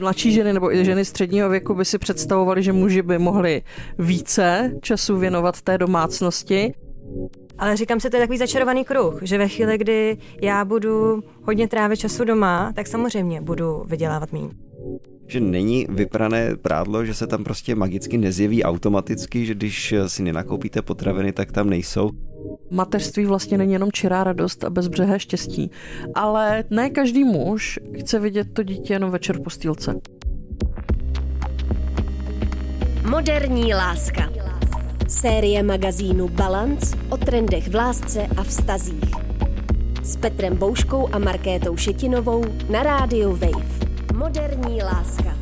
Mladší ženy nebo i ženy středního věku by si představovali, že muži by mohli více času věnovat té domácnosti. Ale říkám si, to je takový začarovaný kruh, že ve chvíli, kdy já budu hodně trávit času doma, tak samozřejmě budu vydělávat méně že není vyprané prádlo, že se tam prostě magicky nezjeví automaticky, že když si nenakoupíte potraviny, tak tam nejsou. Mateřství vlastně není jenom čirá radost a bezbřehé štěstí, ale ne každý muž chce vidět to dítě jenom večer v postýlce. Moderní láska. Série magazínu Balance o trendech v lásce a vztazích. S Petrem Bouškou a Markétou Šetinovou na rádiu Wave. Moderní láska.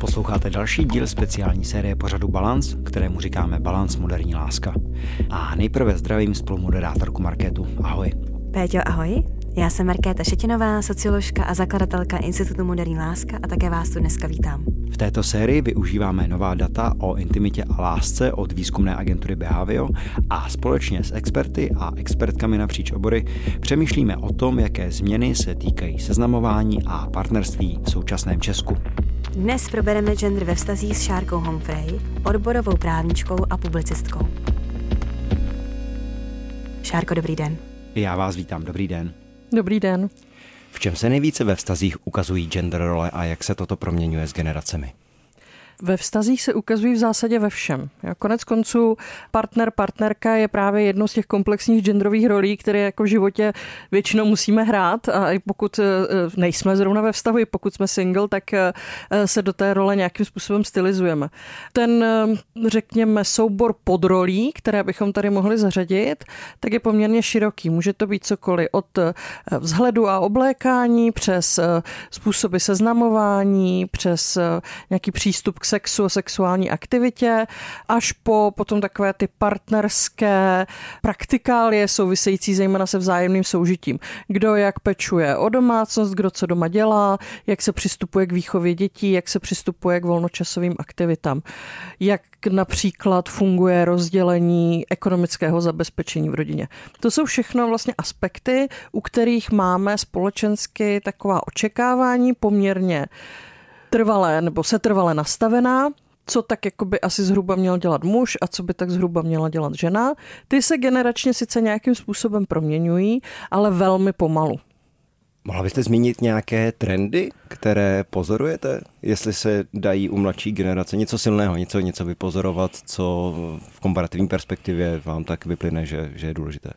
Posloucháte další díl speciální série pořadu Balance, kterému říkáme Balance Moderní láska. A nejprve zdravím spolumoderátorku Markétu. Ahoj. Péťo, ahoj. Já jsem Markéta Šetinová, socioložka a zakladatelka Institutu Moderní láska a také vás tu dneska vítám. V této sérii využíváme nová data o intimitě a lásce od výzkumné agentury Behavio a společně s experty a expertkami napříč obory přemýšlíme o tom, jaké změny se týkají seznamování a partnerství v současném Česku. Dnes probereme gender ve vztazích s Šárkou Humphrey, odborovou právničkou a publicistkou. Šárko, dobrý den. Já vás vítám, dobrý den. Dobrý den. V čem se nejvíce ve vztazích ukazují gender role a jak se toto proměňuje s generacemi? Ve vztazích se ukazují v zásadě ve všem. Konec konců partner, partnerka je právě jednou z těch komplexních genderových rolí, které jako v životě většinou musíme hrát a i pokud eh, nejsme zrovna ve vztahu, i pokud jsme single, tak eh, se do té role nějakým způsobem stylizujeme. Ten, řekněme, soubor podrolí, které bychom tady mohli zařadit, tak je poměrně široký. Může to být cokoliv od vzhledu a oblékání přes způsoby seznamování, přes nějaký přístup k sexu a sexuální aktivitě, až po potom takové ty partnerské praktikálie související zejména se vzájemným soužitím. Kdo jak pečuje o domácnost, kdo co doma dělá, jak se přistupuje k výchově dětí, jak se přistupuje k volnočasovým aktivitám, jak například funguje rozdělení ekonomického zabezpečení v rodině. To jsou všechno vlastně aspekty, u kterých máme společensky taková očekávání poměrně trvalé nebo setrvalé nastavená, co tak jako by asi zhruba měl dělat muž a co by tak zhruba měla dělat žena. Ty se generačně sice nějakým způsobem proměňují, ale velmi pomalu. Mohla byste zmínit nějaké trendy, které pozorujete? Jestli se dají u mladší generace něco silného, něco, něco vypozorovat, co v komparativní perspektivě vám tak vyplyne, že, že je důležité?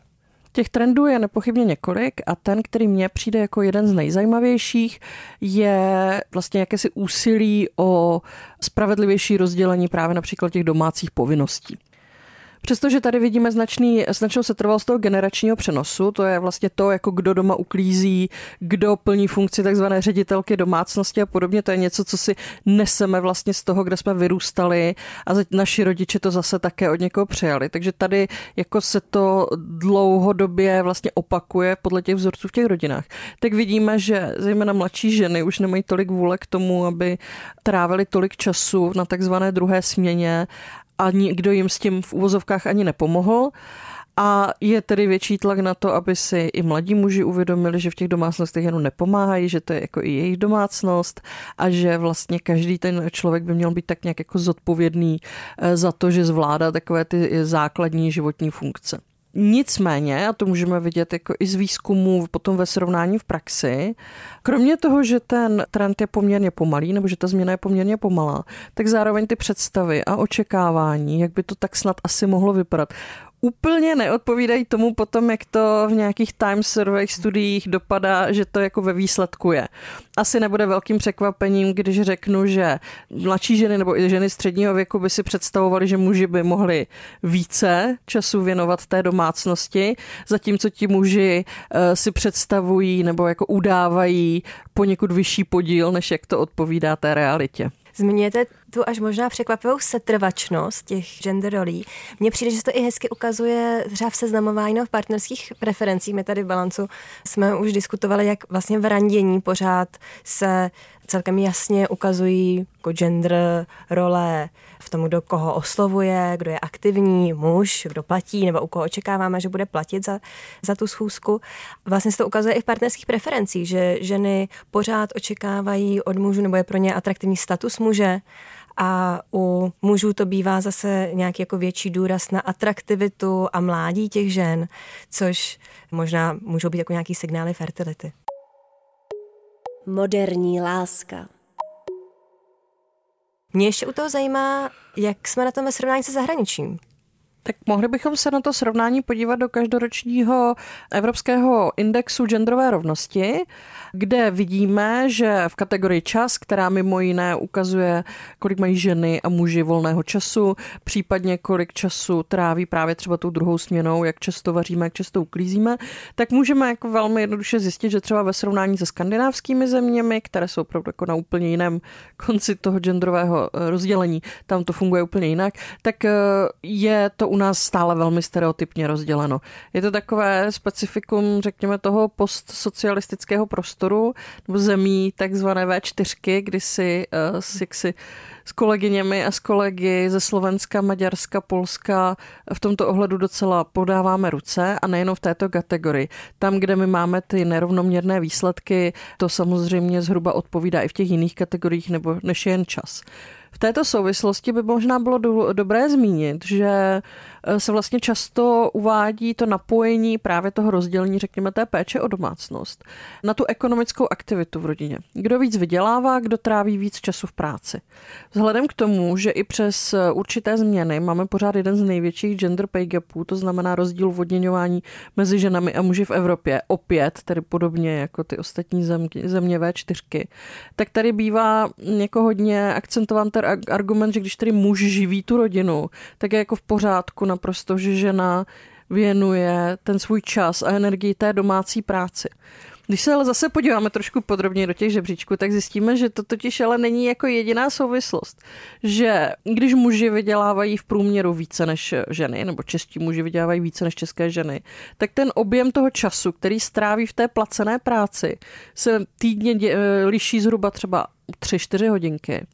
Těch trendů je nepochybně několik a ten, který mně přijde jako jeden z nejzajímavějších, je vlastně jakési úsilí o spravedlivější rozdělení právě například těch domácích povinností. Přestože tady vidíme značný, značnou setrvalost toho generačního přenosu, to je vlastně to, jako kdo doma uklízí, kdo plní funkci takzvané ředitelky domácnosti a podobně, to je něco, co si neseme vlastně z toho, kde jsme vyrůstali a naši rodiče to zase také od někoho přijali. Takže tady jako se to dlouhodobě vlastně opakuje podle těch vzorců v těch rodinách. Tak vidíme, že zejména mladší ženy už nemají tolik vůle k tomu, aby trávili tolik času na takzvané druhé směně a nikdo jim s tím v úvozovkách ani nepomohl. A je tedy větší tlak na to, aby si i mladí muži uvědomili, že v těch domácnostech jenom nepomáhají, že to je jako i jejich domácnost a že vlastně každý ten člověk by měl být tak nějak jako zodpovědný eh, za to, že zvládá takové ty základní životní funkce. Nicméně, a to můžeme vidět jako i z výzkumu potom ve srovnání v praxi, kromě toho, že ten trend je poměrně pomalý, nebo že ta změna je poměrně pomalá, tak zároveň ty představy a očekávání, jak by to tak snad asi mohlo vypadat, úplně neodpovídají tomu potom, jak to v nějakých Times Survey studiích dopadá, že to jako ve výsledku je. Asi nebude velkým překvapením, když řeknu, že mladší ženy nebo i ženy středního věku by si představovali, že muži by mohli více času věnovat té domácnosti, zatímco ti muži eh, si představují nebo jako udávají poněkud vyšší podíl, než jak to odpovídá té realitě. Zmiňujete tu až možná překvapivou setrvačnost těch gender rolí. Mně přijde, že se to i hezky ukazuje třeba v seznamování no, v partnerských preferencích. My tady v Balancu jsme už diskutovali, jak vlastně v randění pořád se celkem jasně ukazují jako gender role v tom, kdo koho oslovuje, kdo je aktivní, muž, kdo platí, nebo u koho očekáváme, že bude platit za, za tu schůzku. Vlastně se to ukazuje i v partnerských preferencích, že ženy pořád očekávají od mužů, nebo je pro ně atraktivní status muže, a u mužů to bývá zase nějaký jako větší důraz na atraktivitu a mládí těch žen, což možná můžou být jako nějaký signály fertility. Moderní láska. Mě ještě u toho zajímá, jak jsme na tom ve srovnání se zahraničím. Tak mohli bychom se na to srovnání podívat do každoročního Evropského indexu genderové rovnosti, kde vidíme, že v kategorii čas, která mimo jiné ukazuje, kolik mají ženy a muži volného času, případně kolik času tráví právě třeba tou druhou směnou, jak často vaříme, jak často uklízíme, tak můžeme jako velmi jednoduše zjistit, že třeba ve srovnání se skandinávskými zeměmi, které jsou opravdu jako na úplně jiném konci toho genderového eh, rozdělení, tam to funguje úplně jinak, tak eh, je to u nás stále velmi stereotypně rozděleno. Je to takové specifikum, řekněme, toho postsocialistického prostoru, nebo zemí takzvané V4, kdy si, uh, si s kolegyněmi a s kolegy ze Slovenska, Maďarska, Polska v tomto ohledu docela podáváme ruce a nejenom v této kategorii. Tam, kde my máme ty nerovnoměrné výsledky, to samozřejmě zhruba odpovídá i v těch jiných kategoriích, nebo než jen čas. V této souvislosti by možná bylo do, dobré zmínit, že se vlastně často uvádí to napojení právě toho rozdělení, řekněme, té péče o domácnost na tu ekonomickou aktivitu v rodině. Kdo víc vydělává, kdo tráví víc času v práci. Vzhledem k tomu, že i přes eh, určité změny máme pořád jeden z největších gender pay gapů, to znamená rozdíl v odměňování mezi ženami a muži v Evropě, opět, tedy podobně jako ty ostatní země, země V4, tak tady bývá jako hodně akcentován ten argument, že když tedy muž živí tu rodinu, tak je jako v pořádku naprosto, že žena věnuje ten svůj čas a energii té domácí práci. Když se ale zase podíváme trošku podrobněji do těch žebříčků, tak zjistíme, že to totiž ale není jako jediná souvislost. Že když muži vydělávají v průměru více než ženy, nebo čeští muži vydělávají více než české ženy, tak ten objem toho času, který stráví v té placené práci, se týdně dě- liší zhruba třeba 3-4 hodinky.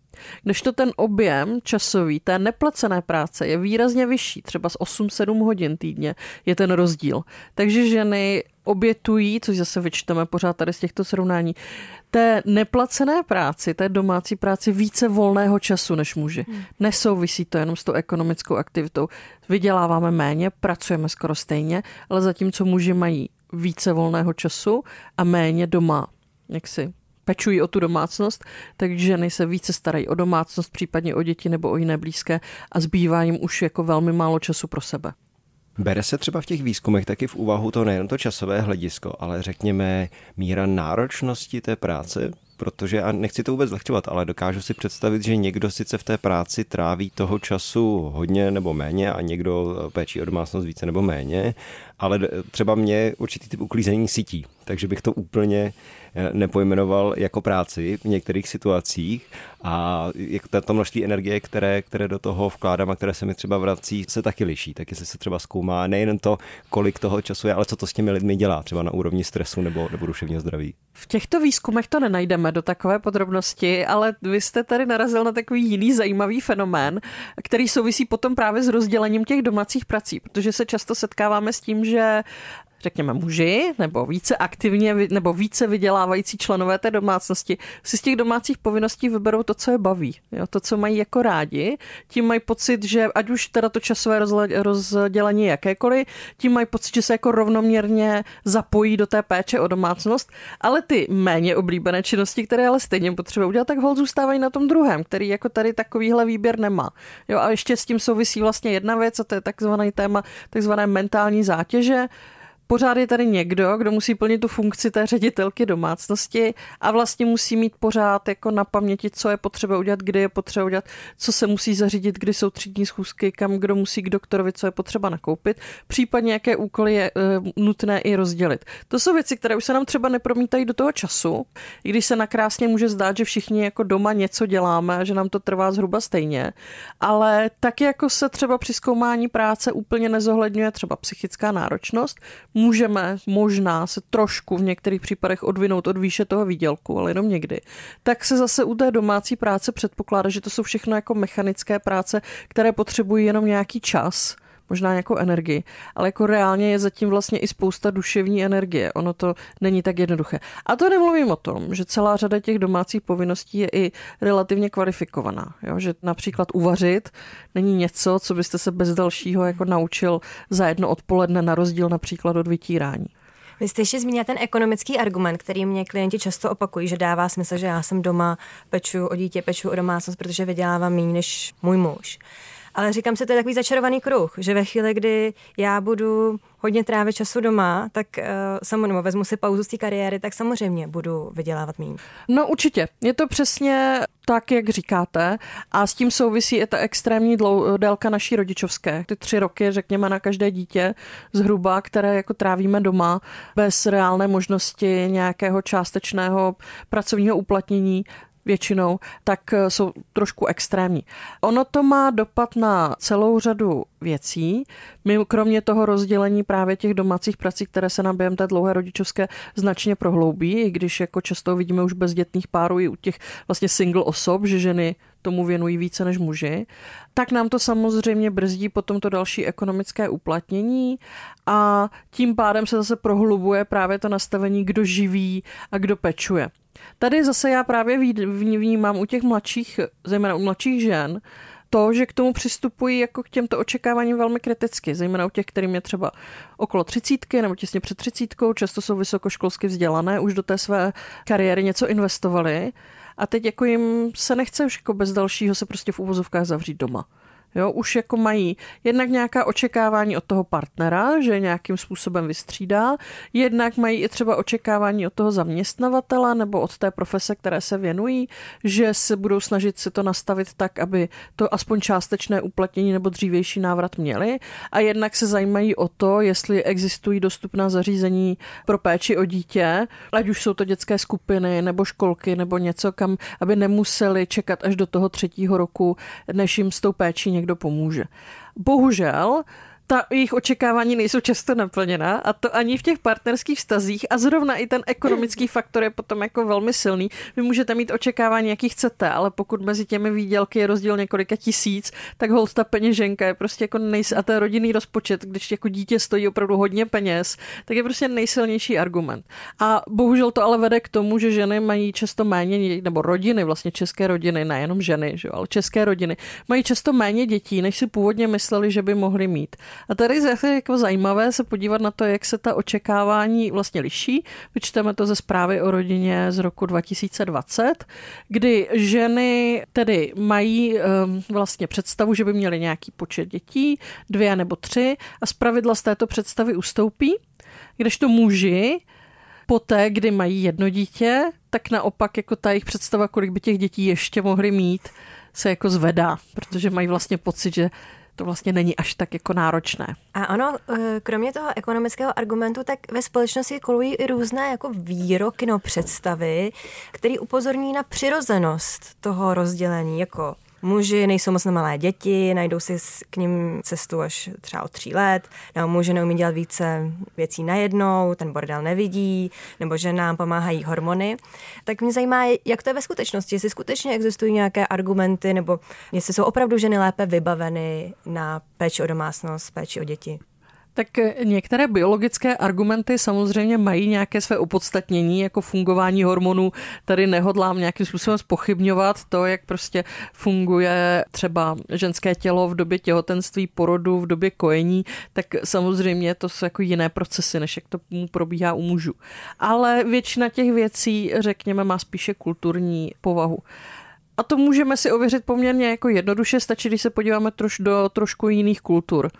Když to ten objem časový té neplacené práce je výrazně vyšší, třeba z 8-7 hodin týdně je ten rozdíl. Takže ženy obětují, což zase vyčteme pořád tady z těchto srovnání, té neplacené práci, té domácí práci více volného času než muži. Hmm. Nesouvisí to jenom s tou ekonomickou aktivitou. Vyděláváme méně, pracujeme skoro stejně, ale zatímco muži mají více volného času a méně doma, jak si pečují o tu domácnost, tak ženy se více starají o domácnost, případně o děti nebo o jiné blízké a zbývá jim už jako velmi málo času pro sebe. Bere se třeba v těch výzkumech taky v úvahu to nejen to časové hledisko, ale řekněme míra náročnosti té práce, protože, a nechci to vůbec zlehčovat, ale dokážu si představit, že někdo sice v té práci tráví toho času hodně nebo méně a někdo péčí o domácnost více nebo méně, ale třeba mě určitý typ uklízení sítí, takže bych to úplně nepojmenoval jako práci v některých situacích a to množství energie, které, které do toho vkládám a které se mi třeba vrací, se taky liší. Tak jestli se třeba zkoumá nejen to, kolik toho času je, ale co to s těmi lidmi dělá, třeba na úrovni stresu nebo, nebo duševního zdraví. V těchto výzkumech to nenajdeme do takové podrobnosti, ale vy jste tady narazil na takový jiný zajímavý fenomén, který souvisí potom právě s rozdělením těch domácích prací, protože se často setkáváme s tím, že řekněme, muži nebo více aktivně nebo více vydělávající členové té domácnosti si z těch domácích povinností vyberou to, co je baví, jo, to, co mají jako rádi, tím mají pocit, že ať už teda to časové rozdělení jakékoliv, tím mají pocit, že se jako rovnoměrně zapojí do té péče o domácnost, ale ty méně oblíbené činnosti, které ale stejně potřebují udělat, tak hol zůstávají na tom druhém, který jako tady takovýhle výběr nemá. Jo, a ještě s tím souvisí vlastně jedna věc, a to je takzvaný téma takzvané mentální zátěže, pořád je tady někdo, kdo musí plnit tu funkci té ředitelky domácnosti a vlastně musí mít pořád jako na paměti, co je potřeba udělat, kdy je potřeba udělat, co se musí zařídit, kdy jsou třídní schůzky, kam kdo musí k doktorovi, co je potřeba nakoupit, případně jaké úkoly je uh, nutné i rozdělit. To jsou věci, které už se nám třeba nepromítají do toho času, i když se nakrásně může zdát, že všichni jako doma něco děláme a že nám to trvá zhruba stejně, ale tak jako se třeba při zkoumání práce úplně nezohledňuje třeba psychická náročnost, můžeme možná se trošku v některých případech odvinout od výše toho výdělku, ale jenom někdy, tak se zase u té domácí práce předpokládá, že to jsou všechno jako mechanické práce, které potřebují jenom nějaký čas možná nějakou energii, ale jako reálně je zatím vlastně i spousta duševní energie. Ono to není tak jednoduché. A to nemluvím o tom, že celá řada těch domácích povinností je i relativně kvalifikovaná. Jo? Že například uvařit není něco, co byste se bez dalšího jako naučil za jedno odpoledne na rozdíl například od vytírání. Vy jste ještě zmínila ten ekonomický argument, který mě klienti často opakují, že dává smysl, že já jsem doma, peču o dítě, peču o domácnost, protože vydělávám méně než můj muž. Ale říkám si, to je takový začarovaný kruh, že ve chvíli, kdy já budu hodně trávit času doma, tak uh, samozřejmě vezmu si pauzu z té kariéry, tak samozřejmě budu vydělávat méně. No určitě. Je to přesně tak, jak říkáte. A s tím souvisí i ta extrémní dlou, délka naší rodičovské. Ty tři roky, řekněme, na každé dítě zhruba, které jako trávíme doma bez reálné možnosti nějakého částečného pracovního uplatnění, většinou, tak eh, jsou trošku extrémní. Ono to má dopad na celou řadu věcí. My kromě toho rozdělení právě těch domácích prací, které se nám během té dlouhé rodičovské značně prohloubí, i když jako často vidíme už bezdětných párů i u těch vlastně single osob, že ženy tomu věnují více než muži, tak nám to samozřejmě brzdí potom to další ekonomické uplatnění a tím pádem se zase prohlubuje právě to nastavení, kdo živí a kdo pečuje. Tady zase já právě vnímám u těch mladších, zejména u mladších žen, to, že k tomu přistupují jako k těmto očekáváním velmi kriticky, zejména u těch, kterým je třeba okolo třicítky nebo těsně před třicítkou, často jsou vysokoškolsky vzdělané, už do té své kariéry něco investovali a teď jako jim se nechce už jako bez dalšího se prostě v úvozovkách zavřít doma. Jo, už jako mají jednak nějaká očekávání od toho partnera, že nějakým způsobem vystřídá, jednak mají i třeba očekávání od toho zaměstnavatele nebo od té profese, které se věnují, že se budou snažit si to nastavit tak, aby to aspoň částečné uplatnění nebo dřívější návrat měli. A jednak se zajímají o to, jestli existují dostupná zařízení pro péči o dítě, ať už jsou to dětské skupiny nebo školky nebo něco, kam, aby nemuseli čekat až do toho třetího roku, než jim s tou péčí někdo někdo pomůže. Bohužel ta jejich očekávání nejsou často naplněna a to ani v těch partnerských vztazích a zrovna i ten ekonomický faktor je potom jako velmi silný. Vy můžete mít očekávání, jaký chcete, ale pokud mezi těmi výdělky je rozdíl několika tisíc, tak hold ta peněženka je prostě jako nejs a ten rodinný rozpočet, když jako dítě stojí opravdu hodně peněz, tak je prostě nejsilnější argument. A bohužel to ale vede k tomu, že ženy mají často méně, nebo rodiny, vlastně české rodiny, nejenom ženy, že, ale české rodiny, mají často méně dětí, než si původně mysleli, že by mohly mít. A tady je jako zajímavé se podívat na to, jak se ta očekávání vlastně liší. Vyčteme to ze zprávy o rodině z roku 2020, kdy ženy tedy mají um, vlastně představu, že by měly nějaký počet dětí, dvě nebo tři, a zpravidla z této představy ustoupí, kdežto muži poté, kdy mají jedno dítě, tak naopak jako ta jejich představa, kolik by těch dětí ještě mohly mít, se jako zvedá, protože mají vlastně pocit, že to vlastně není až tak jako náročné. A ono, eh, kromě toho ekonomického argumentu, tak ve společnosti kolují i různé jako výroky, no představy, které upozorní na přirozenost toho rozdělení, jako Muži nejsou moc na malé děti, najdou si k ním cestu až třeba od tří let, nebo muži neumí dělat více věcí najednou, ten bordel nevidí, nebo že nám pomáhají hormony. Tak mě zajímá, jak to je ve skutečnosti, jestli skutečně existují nějaké argumenty, nebo jestli jsou opravdu ženy lépe vybaveny na péči o domácnost, péči o děti. Tak eh, některé biologické argumenty samozřejmě mají nějaké své opodstatnění, jako fungování hormonů. Tady nehodlám nějakým způsobem spochybňovat to, jak prostě funguje třeba ženské tělo v době těhotenství, porodu, v době kojení, tak samozřejmě to jsou jako jiné procesy, než jak to probíhá u mužů. Ale většina těch věcí, řekněme, má spíše kulturní povahu. A to můžeme si ověřit poměrně jako jednoduše, stačí, když se podíváme troš do trošku jiných kultur.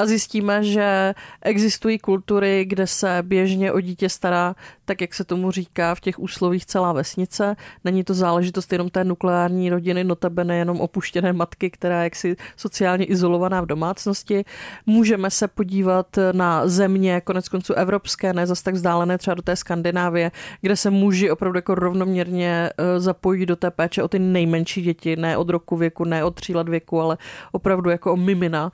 A zjistíme, že existují kultury, kde se běžně o dítě stará, tak jak se tomu říká v těch úslovích celá vesnice. Není to záležitost jenom té nukleární rodiny, notabene jenom opuštěné matky, která je jaksi sociálně izolovaná v domácnosti. Můžeme se podívat na země, konec konců evropské, ne zas tak vzdálené, třeba do té Skandinávie, kde se muži opravdu jako rovnoměrně eh, zapojí do té péče o ty nejmenší děti, ne od roku věku, ne od tří let věku, ale opravdu jako o mimina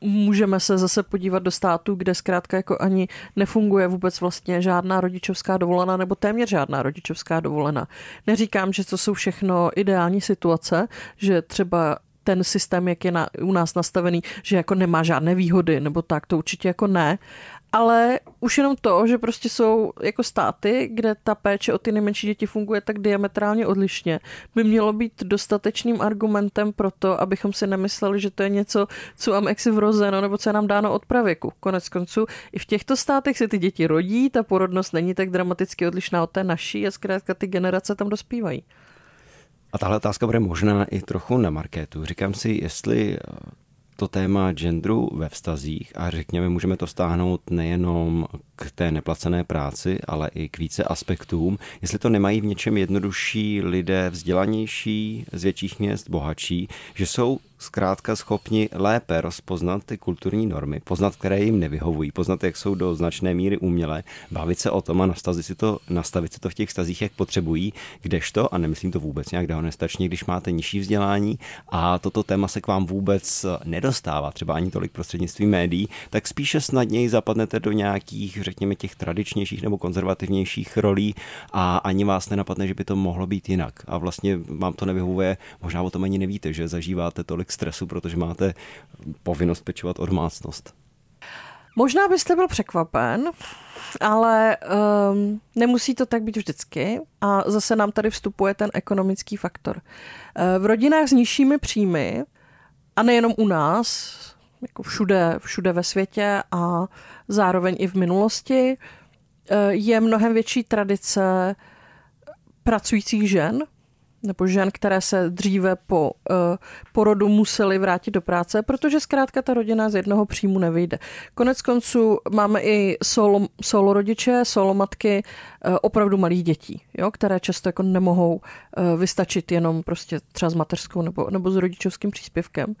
můžeme se zase podívat do států, kde zkrátka jako ani nefunguje vůbec vlastně žádná rodičovská dovolená nebo téměř žádná rodičovská dovolená. Neříkám, že to jsou všechno ideální situace, že třeba ten systém, jak je na, u nás nastavený, že jako nemá žádné výhody, nebo tak, to určitě jako ne, ale už jenom to, že prostě jsou jako státy, kde ta péče o ty nejmenší děti funguje tak diametrálně odlišně, by mělo být dostatečným argumentem pro to, abychom si nemysleli, že to je něco, co mám jaksi vrozeno, nebo co je nám dáno od pravěku. Konec konců i v těchto státech se ty děti rodí, ta porodnost není tak dramaticky odlišná od té naší a zkrátka ty generace tam dospívají. A tahle otázka bude možná i trochu na marketu. Říkám si, jestli to téma genderu ve vztazích a řekněme, můžeme to stáhnout nejenom k té neplacené práci, ale i k více aspektům. Jestli to nemají v něčem jednodušší lidé, vzdělanější, z větších měst, bohatší, že jsou zkrátka schopni lépe rozpoznat ty kulturní normy, poznat, které jim nevyhovují, poznat, jak jsou do značné míry umělé, bavit se o tom a nastavit si to, nastavit si to v těch stazích, jak potřebují, kdežto, a nemyslím to vůbec nějak dehonestačně, když máte nižší vzdělání a toto téma se k vám vůbec nedostává, třeba ani tolik prostřednictvím médií, tak spíše snadněji zapadnete do nějakých, řekněme, těch tradičnějších nebo konzervativnějších rolí a ani vás nenapadne, že by to mohlo být jinak. A vlastně vám to nevyhovuje, možná o tom ani nevíte, že zažíváte tolik stresu, protože máte povinnost pečovat o domácnost. Možná byste byl překvapen, ale um, nemusí to tak být vždycky. A zase nám tady vstupuje ten ekonomický faktor. Uh, v rodinách s nižšími příjmy, a nejenom u nás, jako všude, všude ve světě a zároveň i v minulosti, uh, je mnohem větší tradice pracujících žen, nebo žen, které se dříve po uh, porodu museli vrátit do práce, protože zkrátka ta rodina z jednoho příjmu nevyjde. Konec konců máme i solo, solo rodiče, solo matky uh, opravdu malých dětí, jo, které často jako nemohou uh, vystačit jenom prostě třeba s mateřskou nebo, nebo s rodičovským příspěvkem.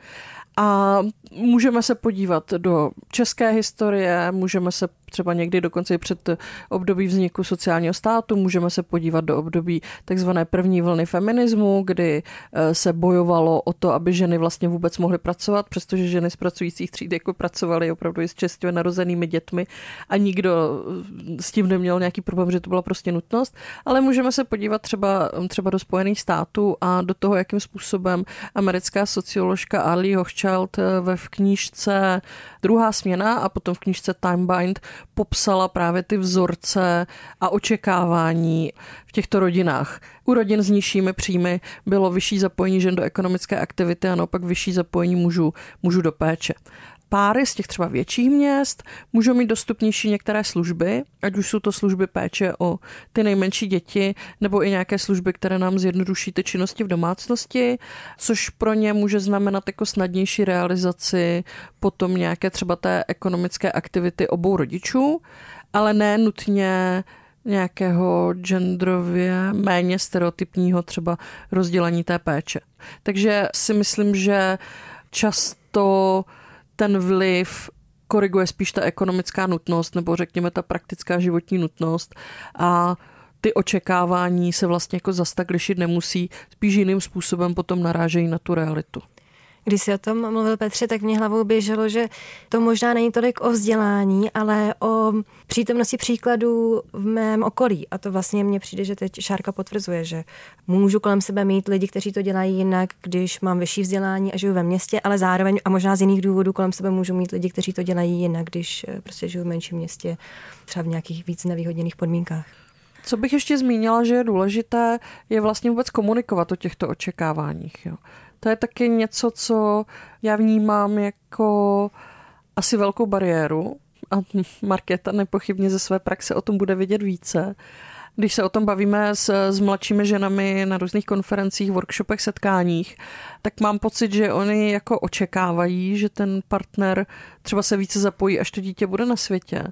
A můžeme se podívat do české historie, můžeme se třeba někdy dokonce i před období vzniku sociálního státu, můžeme se podívat do období takzvané první vlny feminismu, kdy eh, se bojovalo o to, aby ženy vlastně vůbec mohly pracovat, přestože ženy z pracujících tříd jako pracovaly opravdu i s čerstvě narozenými dětmi a nikdo eh, s tím neměl nějaký problém, že to byla prostě nutnost, ale můžeme se podívat třeba, třeba do Spojených států a do toho, jakým způsobem americká socioložka Ali Hochschild eh, ve v knížce Druhá směna a potom v knížce Bind popsala právě ty vzorce a očekávání v těchto rodinách. U rodin s nižšími příjmy bylo vyšší zapojení žen do ekonomické aktivity a naopak vyšší zapojení mužů, mužů do péče páry z těch třeba větších měst můžou mít dostupnější některé služby, ať už jsou to služby péče o ty nejmenší děti, nebo i nějaké služby, které nám zjednoduší ty činnosti v domácnosti, což pro ně může znamenat jako snadnější realizaci potom nějaké třeba té ekonomické aktivity obou rodičů, ale ne nutně nějakého genderově méně stereotypního třeba rozdělení té péče. Takže si myslím, že často ten vliv koriguje spíš ta ekonomická nutnost nebo řekněme ta praktická životní nutnost a ty očekávání se vlastně jako zas tak lišit nemusí, spíš jiným způsobem potom narážejí na tu realitu. Když si o tom mluvil Petře, tak mě hlavou běželo, že to možná není tolik o vzdělání, ale o přítomnosti příkladů v mém okolí. A to vlastně mně přijde, že teď Šárka potvrzuje, že můžu kolem sebe mít lidi, kteří to dělají jinak, když mám vyšší vzdělání a žiju ve městě, ale zároveň a možná z jiných důvodů kolem sebe můžu mít lidi, kteří to dělají jinak, když eh, prostě žiju v menším městě, třeba v nějakých víc nevýhodněných podmínkách. Co bych ještě zmínila, že je důležité, je vlastně vůbec komunikovat o těchto očekáváních. Jo. To je taky něco, co já vnímám jako asi velkou bariéru a Markéta nepochybně ze své praxe o tom bude vědět více, Když se o tom bavíme s, s mladšími ženami na různých konferencích, workshopech, setkáních, tak mám pocit, že oni jako očekávají, že ten partner třeba se více zapojí, až to dítě bude na světě.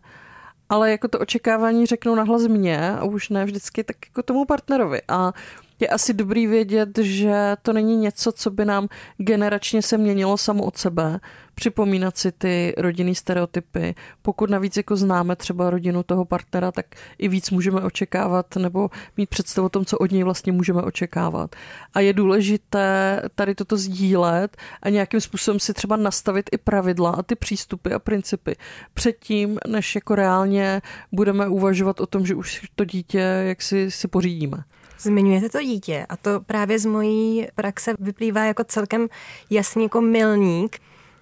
Ale jako to očekávání řeknou nahlas mě a už ne vždycky tak jako tomu partnerovi. A je asi dobrý vědět, že to není něco, co by nám generačně se měnilo samo od sebe. Připomínat si ty rodinný stereotypy. Pokud navíc jako známe třeba rodinu toho partnera, tak i víc můžeme očekávat nebo mít představu o tom, co od něj vlastně můžeme očekávat. A je důležité tady toto sdílet a nějakým způsobem si třeba nastavit i pravidla a ty přístupy a principy předtím, než jako reálně budeme uvažovat o tom, že už to dítě jak si, si pořídíme. Zmiňujete to dítě a to právě z mojí praxe vyplývá jako celkem jasný jako milník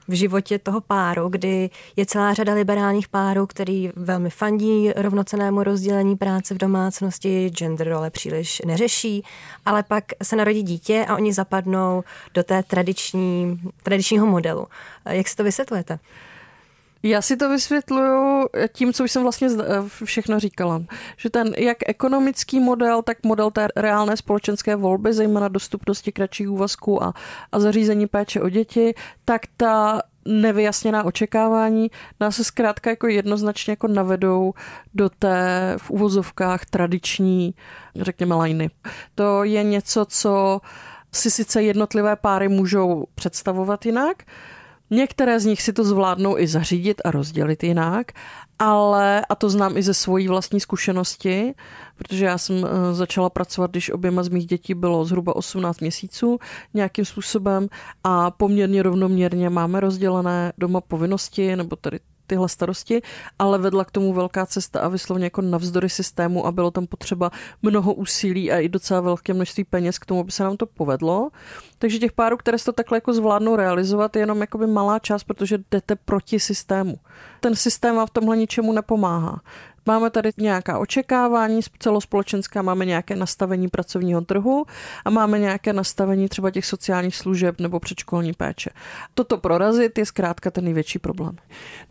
v životě toho páru, kdy je celá řada liberálních párů, který velmi fandí rovnocenému rozdělení práce v domácnosti, gender role příliš neřeší, ale pak se narodí dítě a oni zapadnou do té tradiční, tradičního modelu. Jak si to vysvětlujete? Já si to vysvětluju tím, co už jsem vlastně všechno říkala. Že ten jak ekonomický model, tak model té reálné společenské volby, zejména dostupnosti kratších úvazků a, a zařízení péče o děti, tak ta nevyjasněná očekávání nás se zkrátka jako jednoznačně jako navedou do té v uvozovkách tradiční, řekněme, lajny. To je něco, co si sice jednotlivé páry můžou představovat jinak, Některé z nich si to zvládnou i zařídit a rozdělit jinak, ale, a to znám i ze svojí vlastní zkušenosti, protože já jsem eh, začala pracovat, když oběma z mých dětí bylo zhruba 18 měsíců nějakým způsobem a poměrně rovnoměrně máme rozdělené doma povinnosti, nebo tady tyhle starosti, ale vedla k tomu velká cesta a vyslovně jako navzdory systému a bylo tam potřeba mnoho úsilí a i docela velké množství peněz k tomu, aby se nám to povedlo. Takže těch párů, které se to takhle jako zvládnou realizovat, je jenom jakoby malá část, protože jdete proti systému. Ten systém vám v tomhle ničemu nepomáhá. Máme tady nějaká očekávání celospolečenská, máme nějaké nastavení pracovního trhu a máme nějaké nastavení třeba těch sociálních služeb nebo předškolní péče. Toto prorazit je zkrátka ten největší problém.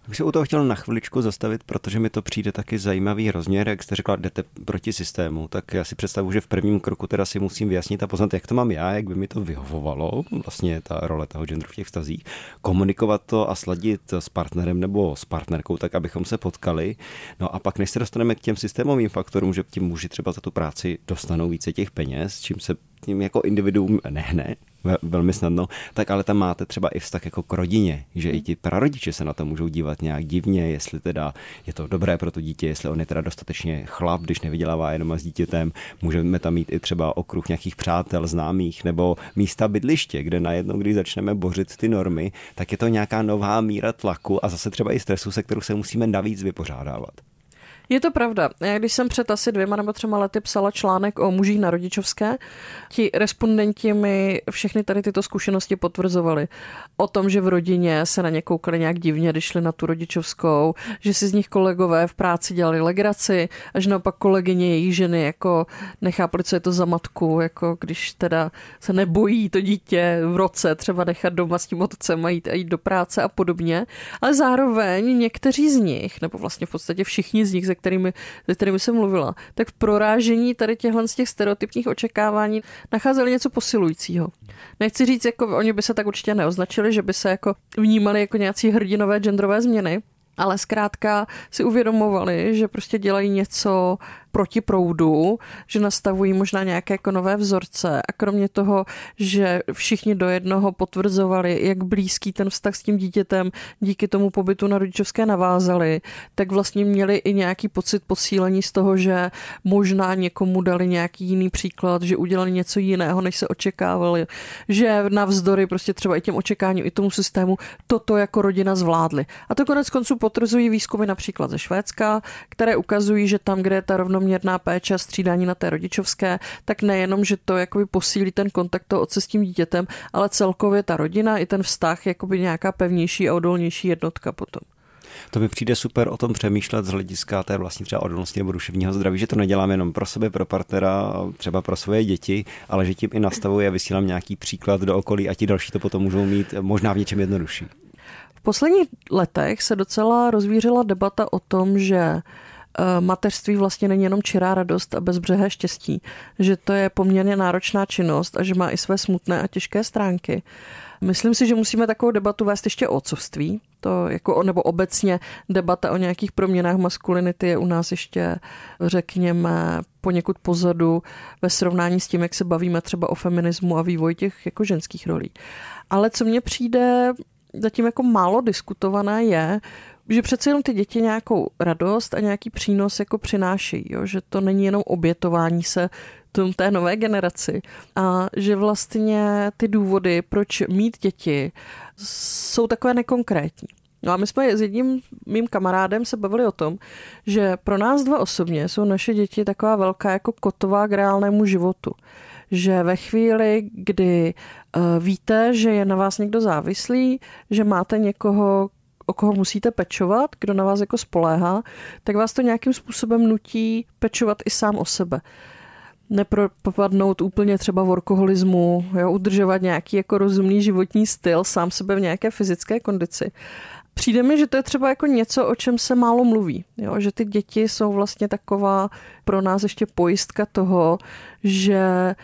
Bych se u toho chtěl na chviličku zastavit, protože mi to přijde taky zajímavý rozměr, jak jste řekla, jdete proti systému, tak já si představuji, že v prvním kroku teda si musím vyjasnit a poznat, jak to mám já, jak by mi to vyhovovalo, vlastně ta role toho genderu v těch vztazích, komunikovat to a sladit s partnerem nebo s partnerkou, tak abychom se potkali. No a pak, než se dostaneme k těm systémovým faktorům, že tím muži třeba za tu práci dostanou více těch peněz, čím se tím jako individuum nehne, velmi snadno, tak ale tam máte třeba i vztah jako k rodině, že i ti prarodiče se na to můžou dívat nějak divně, jestli teda je to dobré pro to dítě, jestli on je teda dostatečně chlap, když nevydělává jenom s dítětem, můžeme tam mít i třeba okruh nějakých přátel, známých nebo místa bydliště, kde najednou, když začneme bořit ty normy, tak je to nějaká nová míra tlaku a zase třeba i stresu, se kterou se musíme navíc vypořádávat. Je to pravda. Já když jsem před asi dvěma nebo třema lety psala článek o mužích na rodičovské, ti respondenti mi všechny tady tyto zkušenosti potvrzovali. O tom, že v rodině se na ně koukali nějak divně, když šli na tu rodičovskou, že si z nich kolegové v práci dělali legraci a že naopak kolegyně jejich ženy jako nechápali, co je to za matku, jako když teda se nebojí to dítě v roce třeba nechat doma s tím otcem a jít, a jít do práce a podobně. Ale zároveň někteří z nich, nebo vlastně v podstatě všichni z nich, ze kterými, ze kterými jsem mluvila, tak v prorážení tady těchhle z těch stereotypních očekávání nacházeli něco posilujícího. Nechci říct, jako oni by se tak určitě neoznačili, že by se jako vnímali jako nějací hrdinové genderové změny, ale zkrátka si uvědomovali, že prostě dělají něco proti proudu, že nastavují možná nějaké jako nové vzorce a kromě toho, že všichni do jednoho potvrzovali, jak blízký ten vztah s tím dítětem díky tomu pobytu na rodičovské navázali, tak vlastně měli i nějaký pocit posílení z toho, že možná někomu dali nějaký jiný příklad, že udělali něco jiného, než se očekávali, že navzdory prostě třeba i těm očekáním, i tomu systému toto jako rodina zvládli. A to konec konců potvrzují výzkumy například ze Švédska, které ukazují, že tam, kde je ta rovno rovnoměrná péče a střídání na té rodičovské, tak nejenom, že to jakoby posílí ten kontakt toho otce s tím dítětem, ale celkově ta rodina i ten vztah jakoby nějaká pevnější a odolnější jednotka potom. To mi přijde super o tom přemýšlet z hlediska té vlastní třeba odolnosti nebo duševního zdraví, že to nedělám jenom pro sebe, pro partnera, třeba pro svoje děti, ale že tím i nastavuje a vysílám nějaký příklad do okolí a ti další to potom můžou mít možná v něčem jednodušší. V posledních letech se docela rozvířila debata o tom, že mateřství vlastně není jenom čirá radost a bezbřehé štěstí, že to je poměrně náročná činnost a že má i své smutné a těžké stránky. Myslím si, že musíme takovou debatu vést ještě o otcovství, to jako, nebo obecně debata o nějakých proměnách maskulinity je u nás ještě, řekněme, poněkud pozadu ve srovnání s tím, jak se bavíme třeba o feminismu a vývoji těch jako ženských rolí. Ale co mně přijde zatím jako málo diskutované je, že přece jenom ty děti nějakou radost a nějaký přínos jako přináší, jo? že to není jenom obětování se tom té nové generaci a že vlastně ty důvody, proč mít děti, jsou takové nekonkrétní. No a my jsme s jedním mým kamarádem se bavili o tom, že pro nás dva osobně jsou naše děti taková velká jako kotová k reálnému životu. Že ve chvíli, kdy uh, víte, že je na vás někdo závislý, že máte někoho, o koho musíte pečovat, kdo na vás jako spoléhá, tak vás to nějakým způsobem nutí pečovat i sám o sebe nepropadnout úplně třeba workoholismu, jo, udržovat nějaký jako rozumný životní styl, sám sebe v nějaké fyzické kondici. Přijde mi, že to je třeba jako něco, o čem se málo mluví. Jo? Že ty děti jsou vlastně taková pro nás ještě pojistka toho, že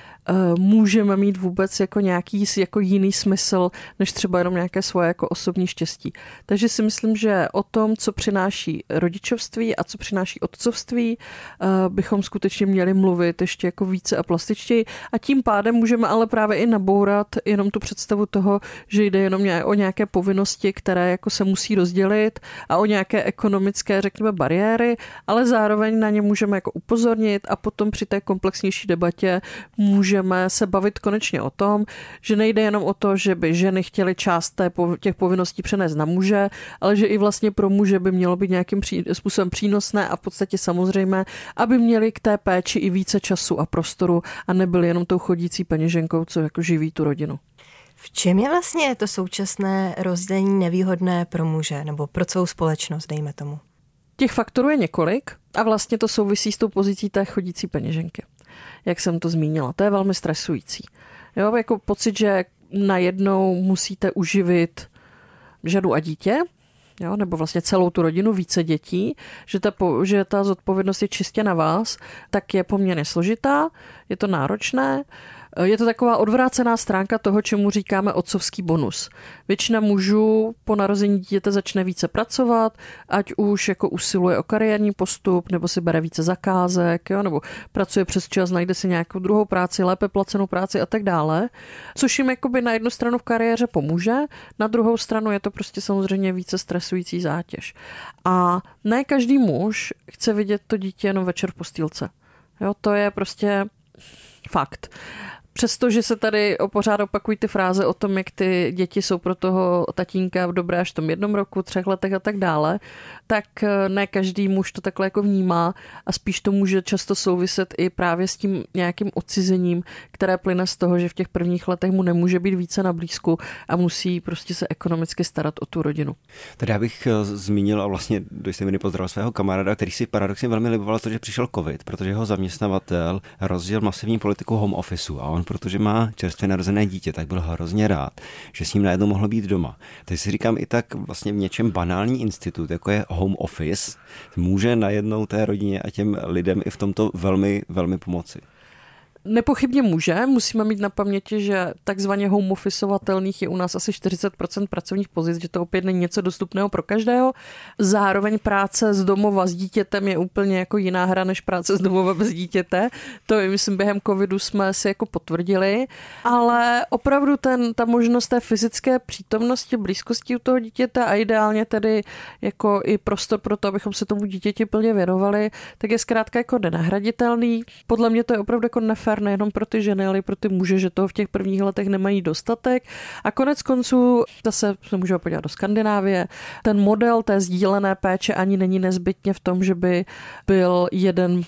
můžeme mít vůbec jako nějaký jako jiný smysl, než třeba jenom nějaké svoje jako osobní štěstí. Takže si myslím, že o tom, co přináší rodičovství a co přináší otcovství, uh, bychom skutečně měli mluvit ještě jako více a plastičtěji a tím pádem můžeme ale právě i nabourat jenom tu představu toho, že jde jenom o nějaké povinnosti, které jako se musí rozdělit a o nějaké ekonomické, řekněme, bariéry, ale zároveň na ně můžeme jako upozornit a potom při té komplexnější debatě můžeme se bavit konečně o tom, že nejde jenom o to, že by ženy chtěly část té, těch povinností přenést na muže, ale že i vlastně pro muže by mělo být nějakým pří, způsobem přínosné a v podstatě samozřejmé, aby měli k té péči i více času a prostoru a nebyli jenom tou chodící peněženkou, co jako živí tu rodinu. V čem je vlastně to současné rozdělení nevýhodné pro muže nebo pro celou společnost, dejme tomu? Těch faktorů je několik a vlastně to souvisí s tou pozicí té chodící peněženky, jak jsem to zmínila. To je velmi stresující. Jo, jako pocit, že najednou musíte uživit ženu a dítě, jo, nebo vlastně celou tu rodinu, více dětí, že ta, že ta zodpovědnost je čistě na vás, tak je poměrně složitá, je to náročné. Je to taková odvrácená stránka toho, čemu říkáme otcovský bonus. Většina mužů po narození dítěte začne více pracovat, ať už jako usiluje o kariérní postup, nebo si bere více zakázek, jo, nebo pracuje přes čas, najde si nějakou druhou práci, lépe placenou práci a tak dále, což jim jakoby na jednu stranu v kariéře pomůže, na druhou stranu je to prostě samozřejmě více stresující zátěž. A ne každý muž chce vidět to dítě jenom večer v postýlce. Jo, to je prostě fakt. Přestože se tady pořád opakují ty fráze o tom, jak ty děti jsou pro toho tatínka v dobré až v tom jednom roku, třech letech a tak dále, tak eh, ne každý muž to takhle jako vnímá a spíš to může často souviset i právě s tím nějakým odcizením, které plyne z toho, že v těch prvních letech mu nemůže být více na blízku a musí prostě se ekonomicky starat o tu rodinu. Tady já bych eh, zmínil a vlastně do jisté mi pozdravil svého kamaráda, který si paradoxně velmi liboval to, že přišel covid, protože jeho zaměstnavatel rozdělil masivní politiku home officeu a on, protože má čerstvě narozené dítě, tak byl hrozně rád, že s ním najednou mohl být doma. Teď si říkám i tak vlastně v něčem banální institut, jako je home office může najednou té rodině a těm lidem i v tomto velmi, velmi pomoci. Nepochybně může, musíme mít na paměti, že takzvaně home officeovatelných je u nás asi 40% pracovních pozic, že to opět není něco dostupného pro každého. Zároveň práce z domova s dítětem je úplně jako jiná hra než práce z domova bez dítěte. To myslím, během covidu jsme si jako potvrdili, ale opravdu ten, ta možnost té fyzické přítomnosti, blízkosti u toho dítěte a ideálně tedy jako i prostor pro to, abychom se tomu dítěti plně věnovali, tak je zkrátka jako nenahraditelný. Podle mě to je opravdu jako nefér fér nejenom pro ty ženy, ale i pro ty muže, že toho v těch prvních letech nemají dostatek. A konec konců, zase se můžeme podívat do Skandinávie, ten model té sdílené péče ani není nezbytně v tom, že by byl jeden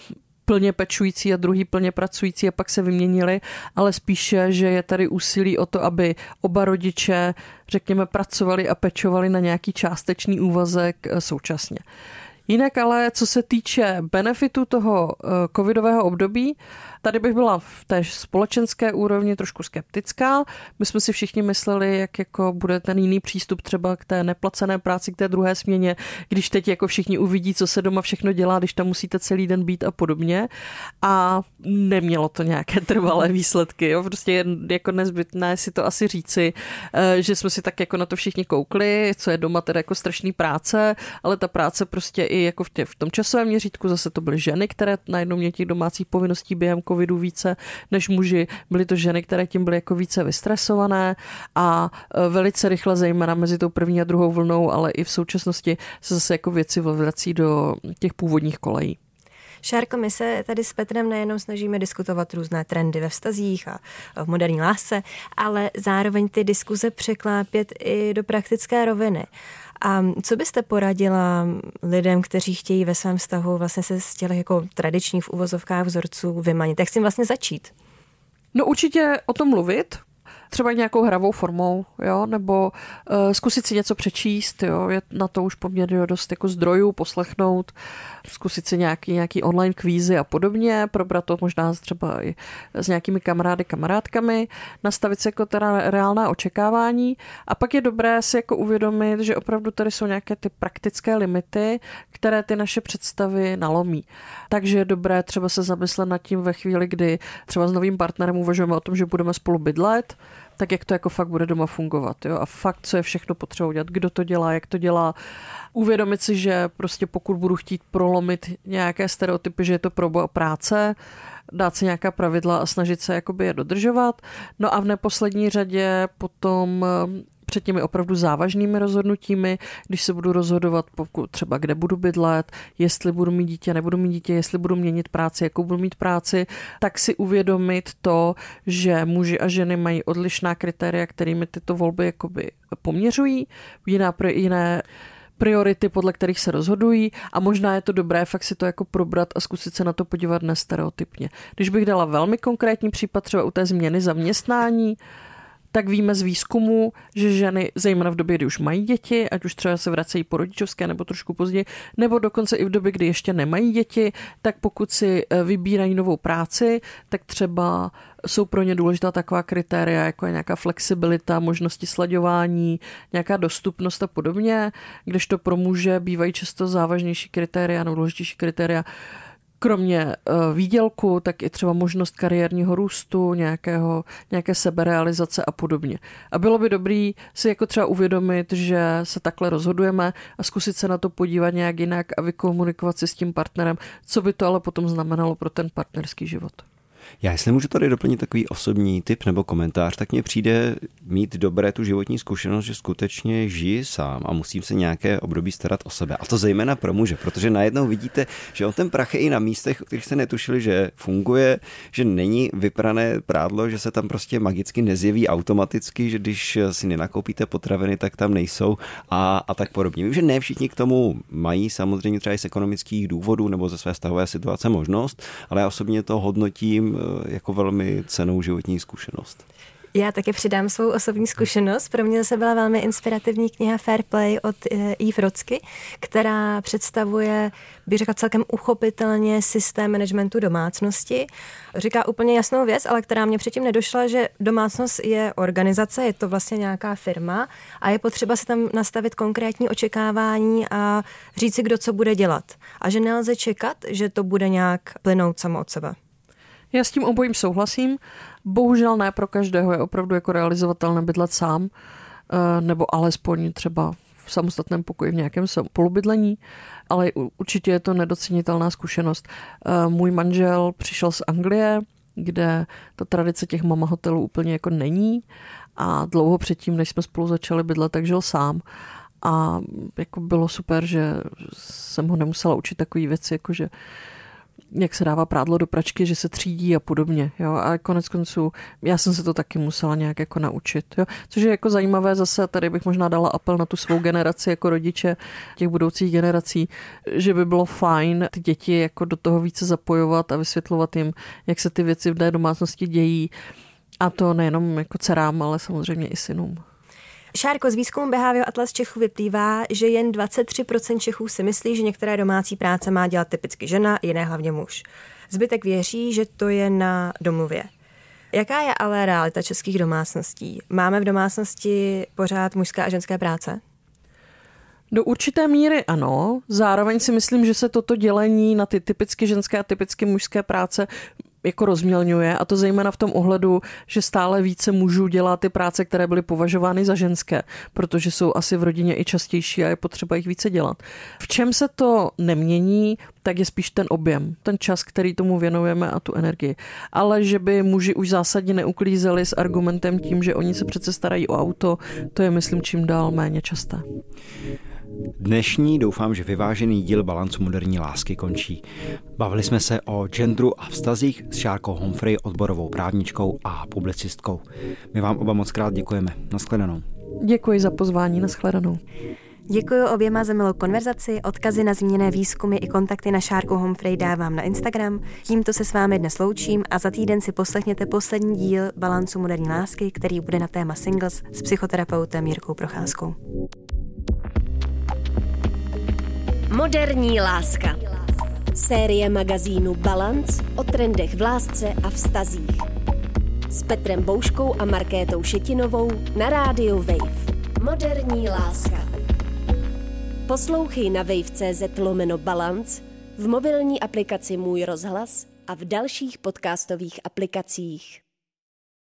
plně pečující a druhý plně pracující a pak se vyměnili, ale spíše, že je tady úsilí o to, aby oba rodiče, řekněme, pracovali a pečovali na nějaký částečný úvazek současně. Jinak ale, co se týče benefitu toho eh, covidového období, Tady bych byla v té společenské úrovni trošku skeptická. My jsme si všichni mysleli, jak jako bude ten jiný přístup třeba k té neplacené práci, k té druhé směně, když teď jako všichni uvidí, co se doma všechno dělá, když tam musíte celý den být a podobně. A nemělo to nějaké trvalé výsledky. Jo? Prostě je jako nezbytné si to asi říci, eh, že jsme si tak jako na to všichni koukli, co je doma teda jako strašný práce, ale ta práce prostě i jako v, tě, v tom časovém měřítku zase to byly ženy, které najednou měly těch domácích povinností během covidu více než muži. Byly to ženy, které tím byly jako více vystresované a e, velice rychle, zejména mezi tou první a druhou vlnou, ale i v současnosti se zase jako věci vrací do těch původních kolejí. Šárko, my se tady s Petrem nejenom snažíme diskutovat různé trendy ve vztazích a v moderní lásce, ale zároveň ty diskuze překlápět i do praktické roviny. A co byste poradila lidem, kteří chtějí ve svém vztahu vlastně se z těch jako tradičních v uvozovkách vzorců vymanit? Jak s tím vlastně začít? No určitě o tom mluvit, třeba nějakou hravou formou, jo, nebo uh, zkusit si něco přečíst, jo, je na to už poměrně dost jako zdrojů, poslechnout, zkusit si nějaký, nějaký online kvízy a podobně, probrat to možná třeba i s nějakými kamarády, kamarádkami, nastavit si jako teda reálná očekávání a pak je dobré si jako uvědomit, že opravdu tady jsou nějaké ty praktické limity, které ty naše představy nalomí. Takže je dobré třeba se zamyslet nad tím ve chvíli, kdy třeba s novým partnerem uvažujeme o tom, že budeme spolu bydlet, tak jak to jako fakt bude doma fungovat. Jo? A fakt, co je všechno potřeba udělat, kdo to dělá, jak to dělá. Uvědomit si, že prostě pokud budu chtít prolomit nějaké stereotypy, že je to pro práce, dát si nějaká pravidla a snažit se jakoby je dodržovat. No a v neposlední řadě potom před těmi opravdu závažnými rozhodnutími, když se budu rozhodovat, pokud třeba kde budu bydlet, jestli budu mít dítě, nebudu mít dítě, jestli budu měnit práci, jakou budu mít práci, tak si uvědomit to, že muži a ženy mají odlišná kritéria, kterými tyto volby jakoby poměřují, jiná, jiné priority, podle kterých se rozhodují a možná je to dobré fakt si to jako probrat a zkusit se na to podívat nestereotypně. Když bych dala velmi konkrétní případ třeba u té změny zaměstnání, tak víme z výzkumu, že ženy, zejména v době, kdy už mají děti, ať už třeba se vracejí po rodičovské nebo trošku později, nebo dokonce i v době, kdy ještě nemají děti, tak pokud si eh, vybírají novou práci, tak třeba jsou pro ně důležitá taková kritéria, jako je nějaká flexibilita, možnosti slaďování, nějaká dostupnost a podobně, kdežto pro muže bývají často závažnější kritéria nebo důležitější kritéria kromě uh, výdělku, tak i třeba možnost kariérního růstu, nějakého, nějaké seberealizace a podobně. A bylo by dobrý si jako třeba uvědomit, že se takhle rozhodujeme a zkusit se na to podívat nějak jinak a vykomunikovat si s tím partnerem, co by to ale potom znamenalo pro ten partnerský život. Já jestli můžu tady doplnit takový osobní tip nebo komentář, tak mně přijde mít dobré tu životní zkušenost, že skutečně žiji sám a musím se nějaké období starat o sebe. A to zejména pro muže, protože najednou vidíte, že on ten prach je i na místech, o kterých jste netušili, že funguje, že není vyprané prádlo, že se tam prostě magicky nezjeví automaticky, že když si nenakoupíte potraviny, tak tam nejsou a, a tak podobně. Vím, že ne všichni k tomu mají samozřejmě třeba i z ekonomických důvodů nebo ze své stavové situace možnost, ale já osobně to hodnotím jako velmi cenou životní zkušenost. Já také přidám svou osobní zkušenost. Pro mě zase byla velmi inspirativní kniha Fair Play od eh, Eve Rocky, která představuje, bych řekla celkem uchopitelně systém managementu domácnosti. Říká úplně jasnou věc, ale která mě předtím nedošla, že domácnost je organizace, je to vlastně nějaká firma a je potřeba si tam nastavit konkrétní očekávání a říct si, kdo co bude dělat. A že nelze čekat, že to bude nějak plynout samo od sebe. Já s tím obojím souhlasím. Bohužel ne pro každého je opravdu jako realizovatelné bydlet sám, eh, nebo alespoň třeba v samostatném pokoji v nějakém polubydlení, ale určitě je to nedocenitelná zkušenost. Eh, můj manžel přišel z Anglie, kde ta tradice těch mama hotelů úplně jako není a dlouho předtím, než jsme spolu začali bydlet, tak žil sám. A jako bylo super, že jsem ho nemusela učit takové věci, jako že jak se dává prádlo do pračky, že se třídí a podobně. Jo? A konec konců, já jsem se to taky musela nějak jako naučit. Jo? Což je jako zajímavé zase, tady bych možná dala apel na tu svou generaci jako rodiče těch budoucích generací, že by bylo fajn ty děti jako do toho více zapojovat a vysvětlovat jim, jak se ty věci v té domácnosti dějí. A to nejenom jako dcerám, ale samozřejmě i synům. Šárko, z výzkumu Behavio Atlas Čechu vyplývá, že jen 23% Čechů si myslí, že některé domácí práce má dělat typicky žena, jiné hlavně muž. Zbytek věří, že to je na domluvě. Jaká je ale realita českých domácností? Máme v domácnosti pořád mužská a ženské práce? Do určité míry ano, zároveň si myslím, že se toto dělení na ty typicky ženské a typicky mužské práce jako rozmělňuje a to zejména v tom ohledu, že stále více mužů dělá ty práce, které byly považovány za ženské, protože jsou asi v rodině i častější a je potřeba jich více dělat. V čem se to nemění, tak je spíš ten objem, ten čas, který tomu věnujeme a tu energii. Ale že by muži už zásadně neuklízeli s argumentem tím, že oni se přece starají o auto, to je myslím čím dál méně časté. Dnešní doufám, že vyvážený díl balancu moderní lásky končí. Bavili jsme se o genderu a vztazích s Šárkou Humphrey, odborovou právničkou a publicistkou. My vám oba moc krát děkujeme. Naschledanou. Děkuji za pozvání. Naschledanou. Děkuji oběma za milou konverzaci, odkazy na zmíněné výzkumy i kontakty na Šárku Humphrey dávám na Instagram. Tímto se s vámi dnes loučím a za týden si poslechněte poslední díl Balancu moderní lásky, který bude na téma singles s psychoterapeutem Jirkou Procházkou. Moderní láska. Série magazínu Balance o trendech v lásce a vztazích. S Petrem Bouškou a Markétou Šetinovou na rádiu Wave. Moderní láska. Poslouchej na wave.cz lomeno Balance, v mobilní aplikaci Můj rozhlas a v dalších podcastových aplikacích.